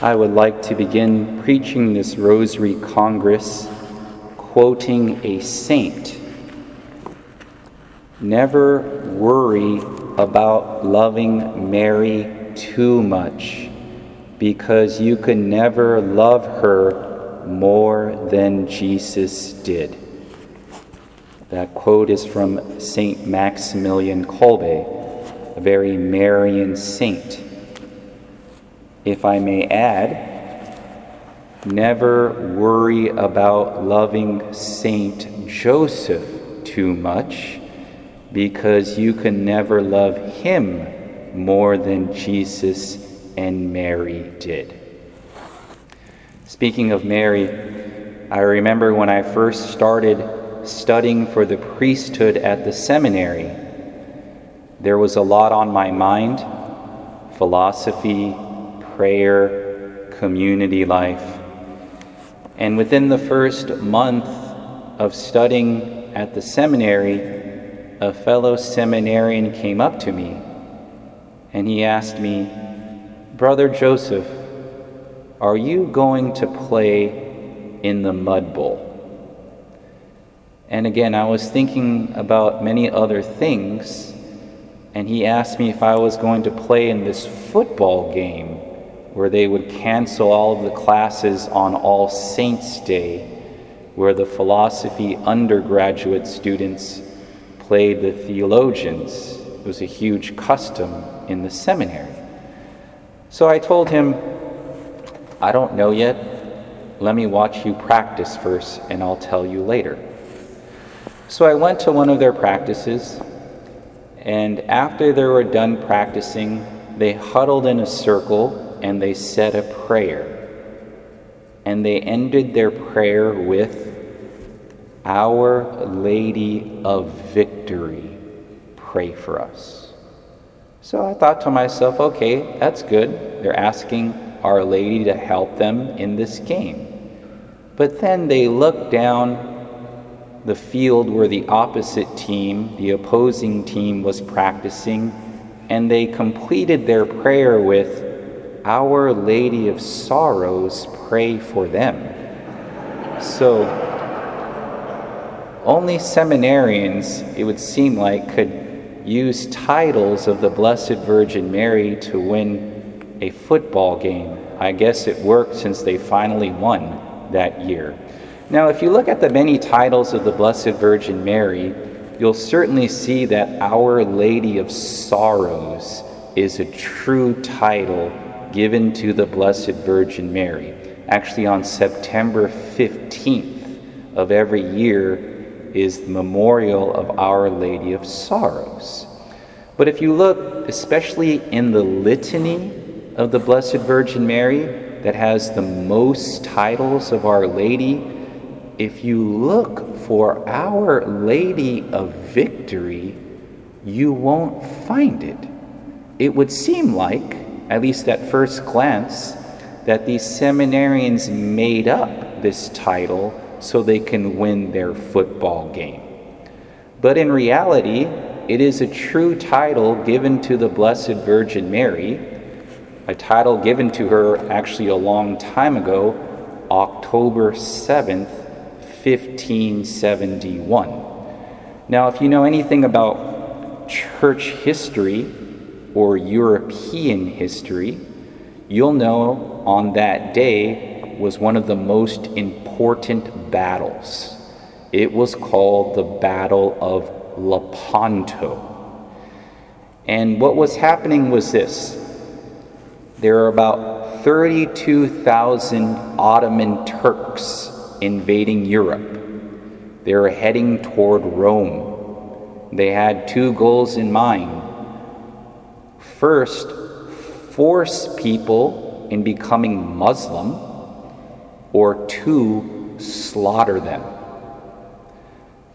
I would like to begin preaching this Rosary Congress quoting a saint. Never worry about loving Mary too much because you can never love her more than Jesus did. That quote is from St. Maximilian Kolbe, a very Marian saint. If I may add, never worry about loving Saint Joseph too much because you can never love him more than Jesus and Mary did. Speaking of Mary, I remember when I first started studying for the priesthood at the seminary, there was a lot on my mind philosophy, prayer, community life. And within the first month of studying at the seminary, a fellow seminarian came up to me and he asked me, Brother Joseph, are you going to play in the mud bowl? And again, I was thinking about many other things, and he asked me if I was going to play in this football game where they would cancel all of the classes on All Saints' Day, where the philosophy undergraduate students played the theologians. It was a huge custom in the seminary. So I told him, I don't know yet. Let me watch you practice first, and I'll tell you later. So I went to one of their practices, and after they were done practicing, they huddled in a circle and they said a prayer. And they ended their prayer with, Our Lady of Victory, pray for us. So I thought to myself, okay, that's good. They're asking Our Lady to help them in this game. But then they looked down the field where the opposite team, the opposing team, was practicing, and they completed their prayer with, our Lady of Sorrows pray for them. So, only seminarians, it would seem like, could use titles of the Blessed Virgin Mary to win a football game. I guess it worked since they finally won that year. Now, if you look at the many titles of the Blessed Virgin Mary, you'll certainly see that Our Lady of Sorrows is a true title given to the Blessed Virgin Mary. Actually, on September 15th of every year is the memorial of Our Lady of Sorrows. But if you look, especially in the litany of the Blessed Virgin Mary, that has the most titles of Our Lady, if you look for Our Lady of Victory, you won't find it. It would seem like at least at first glance, that these seminarians made up this title so they can win their football game. But in reality, it is a true title given to the Blessed Virgin Mary, a title given to her actually a long time ago, October 7th, 1571. Now, if you know anything about church history, or European history, you'll know on that day was one of the most important battles. It was called the Battle of Lepanto. And what was happening was this there were about 32,000 Ottoman Turks invading Europe. They were heading toward Rome. They had two goals in mind First, force people in becoming Muslim, or two, slaughter them.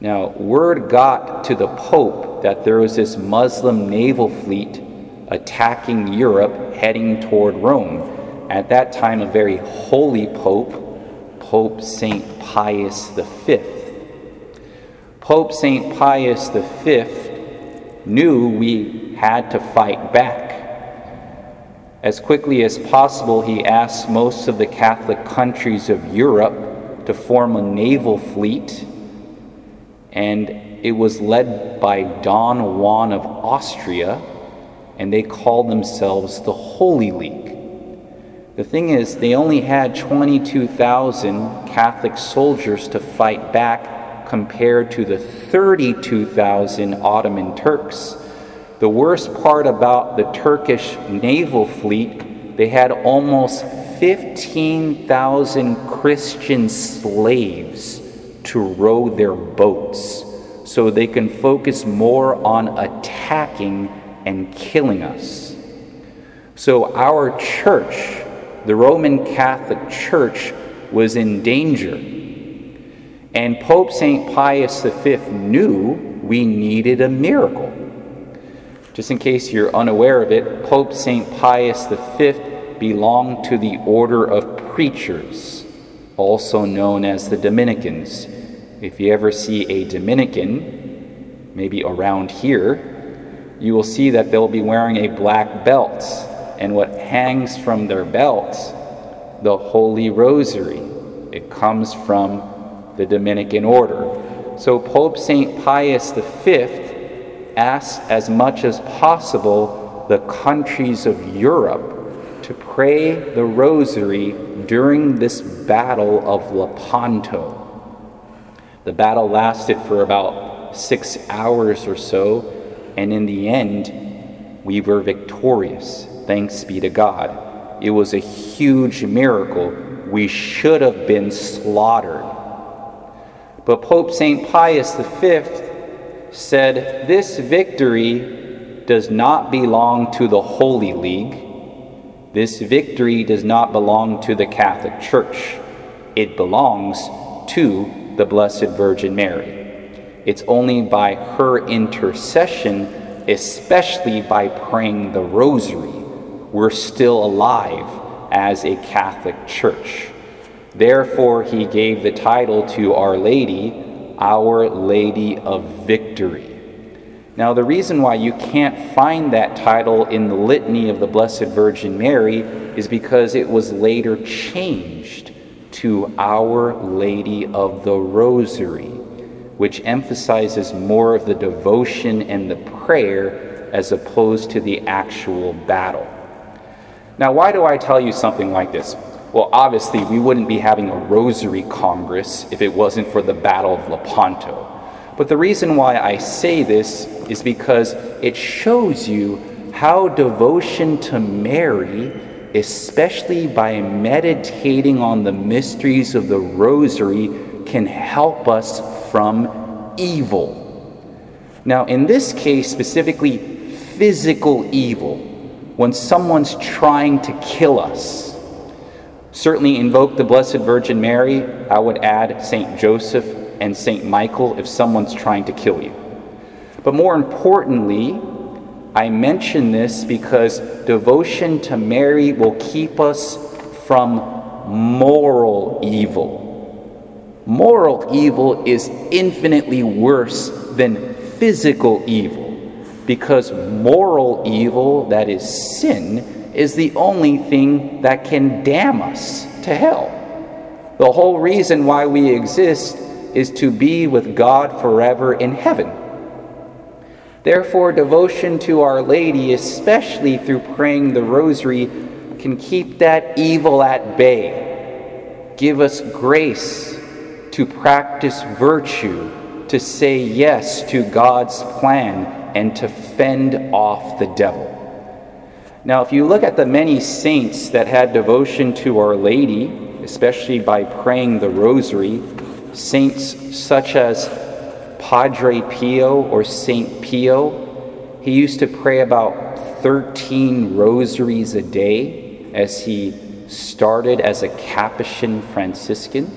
Now, word got to the Pope that there was this Muslim naval fleet attacking Europe heading toward Rome. At that time, a very holy Pope, Pope St. Pius V. Pope St. Pius V knew we had to fight back. As quickly as possible, he asked most of the Catholic countries of Europe to form a naval fleet, and it was led by Don Juan of Austria, and they called themselves the Holy League. The thing is, they only had 22,000 Catholic soldiers to fight back compared to the 32,000 Ottoman Turks. The worst part about the Turkish naval fleet, they had almost 15,000 Christian slaves to row their boats so they can focus more on attacking and killing us. So, our church, the Roman Catholic Church, was in danger. And Pope St. Pius V knew we needed a miracle. Just in case you're unaware of it, Pope St. Pius V belonged to the order of preachers, also known as the Dominicans. If you ever see a Dominican, maybe around here, you will see that they'll be wearing a black belt, and what hangs from their belt, the Holy Rosary. It comes from the Dominican order. So Pope St. Pius V asked as much as possible the countries of Europe to pray the rosary during this battle of Lepanto. The battle lasted for about six hours or so, and in the end, we were victorious. Thanks be to God. It was a huge miracle. We should have been slaughtered. But Pope St. Pius V said, This victory does not belong to the Holy League. This victory does not belong to the Catholic Church. It belongs to the Blessed Virgin Mary. It's only by her intercession, especially by praying the Rosary, we're still alive as a Catholic Church. Therefore, he gave the title to Our Lady our Lady of Victory. Now, the reason why you can't find that title in the litany of the Blessed Virgin Mary is because it was later changed to Our Lady of the Rosary, which emphasizes more of the devotion and the prayer as opposed to the actual battle. Now, why do I tell you something like this? Well, obviously, we wouldn't be having a Rosary Congress if it wasn't for the Battle of Lepanto. But the reason why I say this is because it shows you how devotion to Mary, especially by meditating on the mysteries of the Rosary, can help us from evil. Now, in this case, specifically physical evil, when someone's trying to kill us Certainly invoke the Blessed Virgin Mary. I would add St. Joseph and St. Michael if someone's trying to kill you. But more importantly, I mention this because devotion to Mary will keep us from moral evil. Moral evil is infinitely worse than physical evil because moral evil, that is sin, is the only thing that can damn us to hell. The whole reason why we exist is to be with God forever in heaven. Therefore, devotion to Our Lady, especially through praying the Rosary, can keep that evil at bay. Give us grace to practice virtue, to say yes to God's plan, and to fend off the devil. Now, if you look at the many saints that had devotion to Our Lady, especially by praying the Rosary, saints such as Padre Pio or Saint Pio, he used to pray about 13 rosaries a day as he started as a Capuchin Franciscan,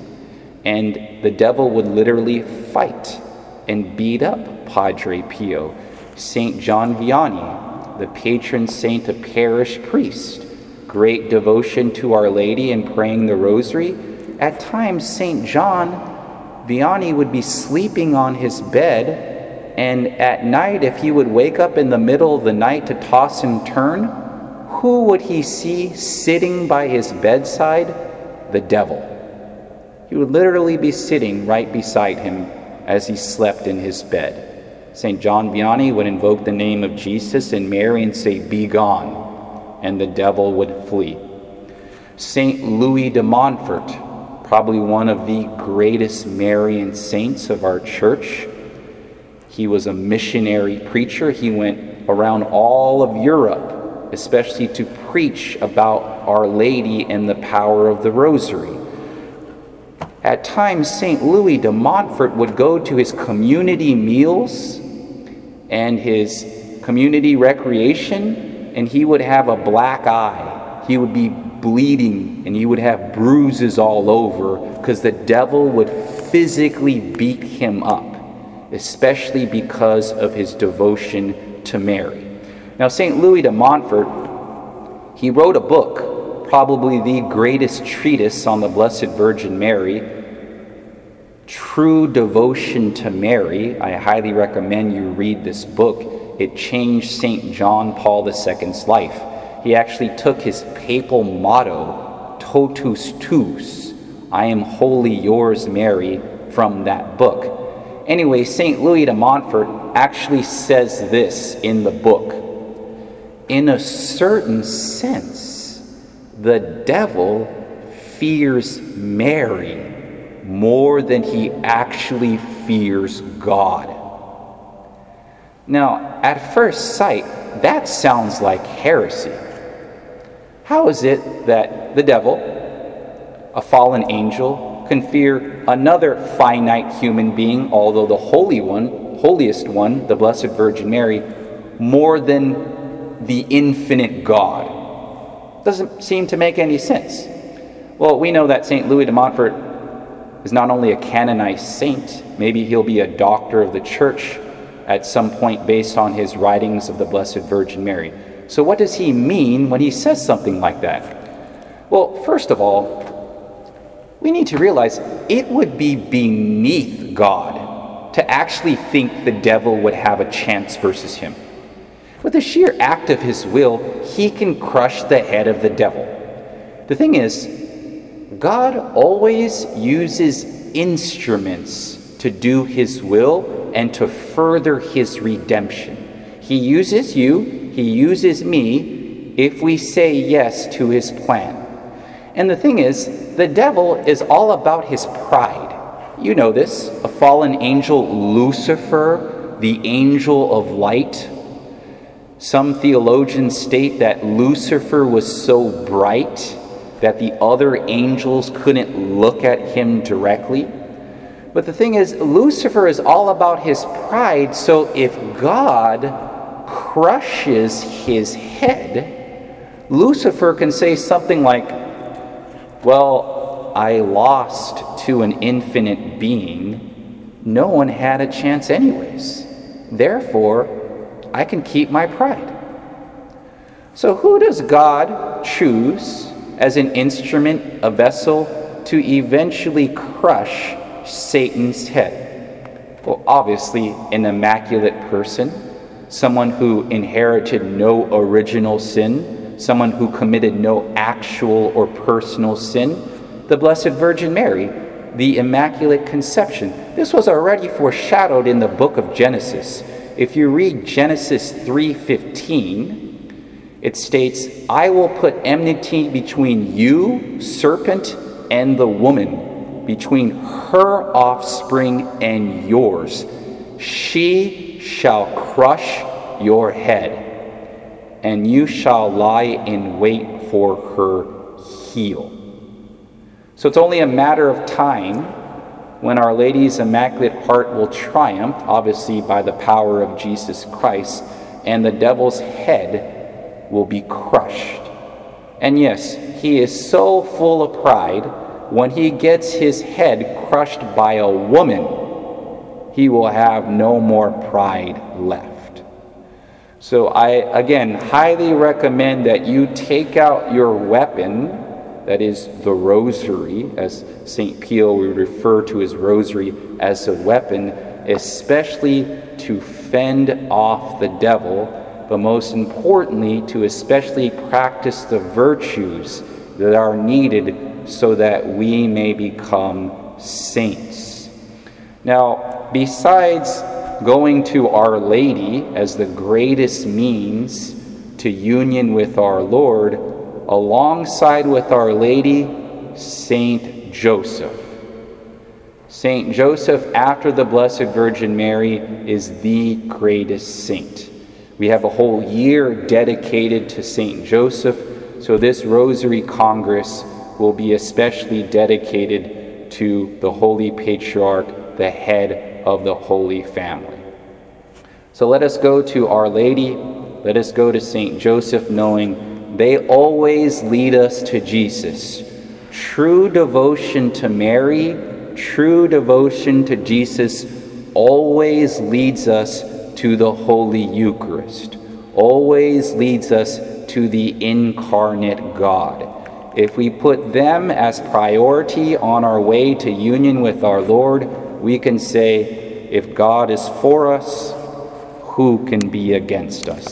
and the devil would literally fight and beat up Padre Pio. Saint John Vianney, the patron saint of parish priest, great devotion to Our Lady and praying the rosary. At times, St. John Vianney would be sleeping on his bed, and at night, if he would wake up in the middle of the night to toss and turn, who would he see sitting by his bedside? The devil. He would literally be sitting right beside him as he slept in his bed. St. John Vianney would invoke the name of Jesus and Mary and say, Be gone, and the devil would flee. St. Louis de Montfort, probably one of the greatest Marian saints of our church, he was a missionary preacher. He went around all of Europe, especially to preach about Our Lady and the power of the Rosary. At times, St. Louis de Montfort would go to his community meals and his community recreation, and he would have a black eye. He would be bleeding and he would have bruises all over because the devil would physically beat him up, especially because of his devotion to Mary. Now, St. Louis de Montfort, he wrote a book, probably the greatest treatise on the Blessed Virgin Mary True Devotion to Mary. I highly recommend you read this book. It changed St. John Paul II's life. He actually took his papal motto, Totus Tuus, I am wholly yours, Mary, from that book. Anyway, St. Louis de Montfort actually says this in the book. In a certain sense, the devil fears Mary more than he actually fears God. Now, at first sight, that sounds like heresy. How is it that the devil, a fallen angel, can fear another finite human being, although the Holy One, holiest one, the Blessed Virgin Mary, more than the infinite God? Doesn't seem to make any sense. Well, we know that St. Louis de Montfort is not only a canonized saint, maybe he'll be a doctor of the church at some point based on his writings of the Blessed Virgin Mary. So, what does he mean when he says something like that? Well, first of all, we need to realize it would be beneath God to actually think the devil would have a chance versus him. With the sheer act of his will, he can crush the head of the devil. The thing is, God always uses instruments to do his will and to further his redemption. He uses you, he uses me if we say yes to his plan. And the thing is, the devil is all about his pride. You know this. A fallen angel, Lucifer, the angel of light. Some theologians state that Lucifer was so bright that the other angels couldn't look at him directly. But the thing is, Lucifer is all about his pride, so if God crushes his head, Lucifer can say something like, Well, I lost to an infinite being. No one had a chance, anyways. Therefore, I can keep my pride. So, who does God choose as an instrument, a vessel to eventually crush Satan's head? Well, obviously, an immaculate person, someone who inherited no original sin, someone who committed no actual or personal sin, the Blessed Virgin Mary, the Immaculate Conception. This was already foreshadowed in the book of Genesis. If you read Genesis 3:15, it states, I will put enmity between you, serpent, and the woman, between her offspring and yours. She shall crush your head, and you shall lie in wait for her heel. So it's only a matter of time when Our Lady's Immaculate Heart will triumph, obviously by the power of Jesus Christ, and the devil's head will be crushed. And yes, he is so full of pride, when he gets his head crushed by a woman, he will have no more pride left. So, I again highly recommend that you take out your weapon, that is the rosary, as St. Pio would refer to his rosary as a weapon, especially to fend off the devil but most importantly, to especially practice the virtues that are needed so that we may become saints. Now, besides going to Our Lady as the greatest means to union with our Lord, alongside with Our Lady, Saint Joseph. Saint Joseph, after the Blessed Virgin Mary, is the greatest saint. We have a whole year dedicated to Saint Joseph, so this Rosary Congress will be especially dedicated to the Holy Patriarch, the head of the Holy Family. So let us go to Our Lady, let us go to Saint Joseph, knowing they always lead us to Jesus. True devotion to Mary, true devotion to Jesus always leads us to the Holy Eucharist, always leads us to the incarnate God. If we put them as priority on our way to union with our Lord, we can say, if God is for us, who can be against us?